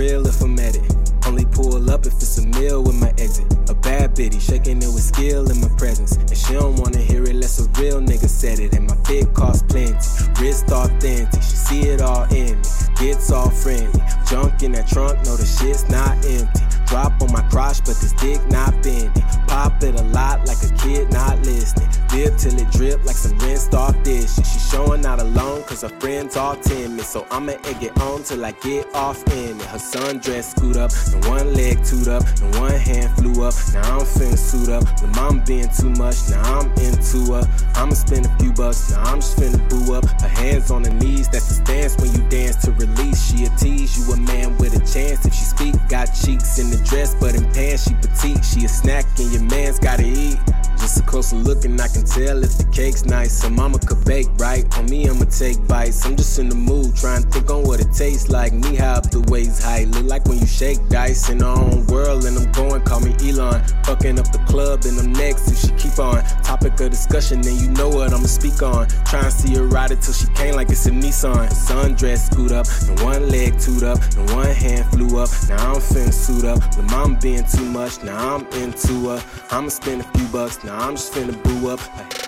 real if I'm at it. Only pull up if it's a meal with my exit. A bad bitty shaking it with skill in my presence. And she don't wanna hear it unless a real nigga said it. And my fit costs plenty, wrist authentic. She see it all in me, gets all friendly. Junk in that trunk, no the shit's not empty. Drop on my crotch, but this dick not bending till it drip like some rinsed off dishes. She showing out alone cause her friends all timid. So I'ma egg it on till I get off in it. Her sundress scoot up, and one leg toot up, and one hand flew up. Now I'm finna suit up. The mom being too much, now I'm into her. I'ma spend a few bucks, now I'm just finna boo up. Her hands on her knees, that's the stance when you dance to release. She a tease, you a man with a chance if she speak. Got cheeks in the dress, but in pants she petite. She a snack and your man's gotta eat. Closer look and I can tell if the cake's nice. So mama could bake right. On me, I'ma take bites. I'm just in the mood, trying to think on what it tastes like. Me high up the waist height. Look like when you shake dice in our own world. And I'm going, call me Elon. Fucking up the club and I'm next if she keep on. Topic of discussion, and you know what I'ma speak on. Try and see her ride it till she can't like it's a Nissan. Sundress scoot up, and one leg toot up, and one hand flew up. Now I'm finna suit up. The mom being too much, now I'm into her. I'ma spend a few bucks, now I'm just finna boo up.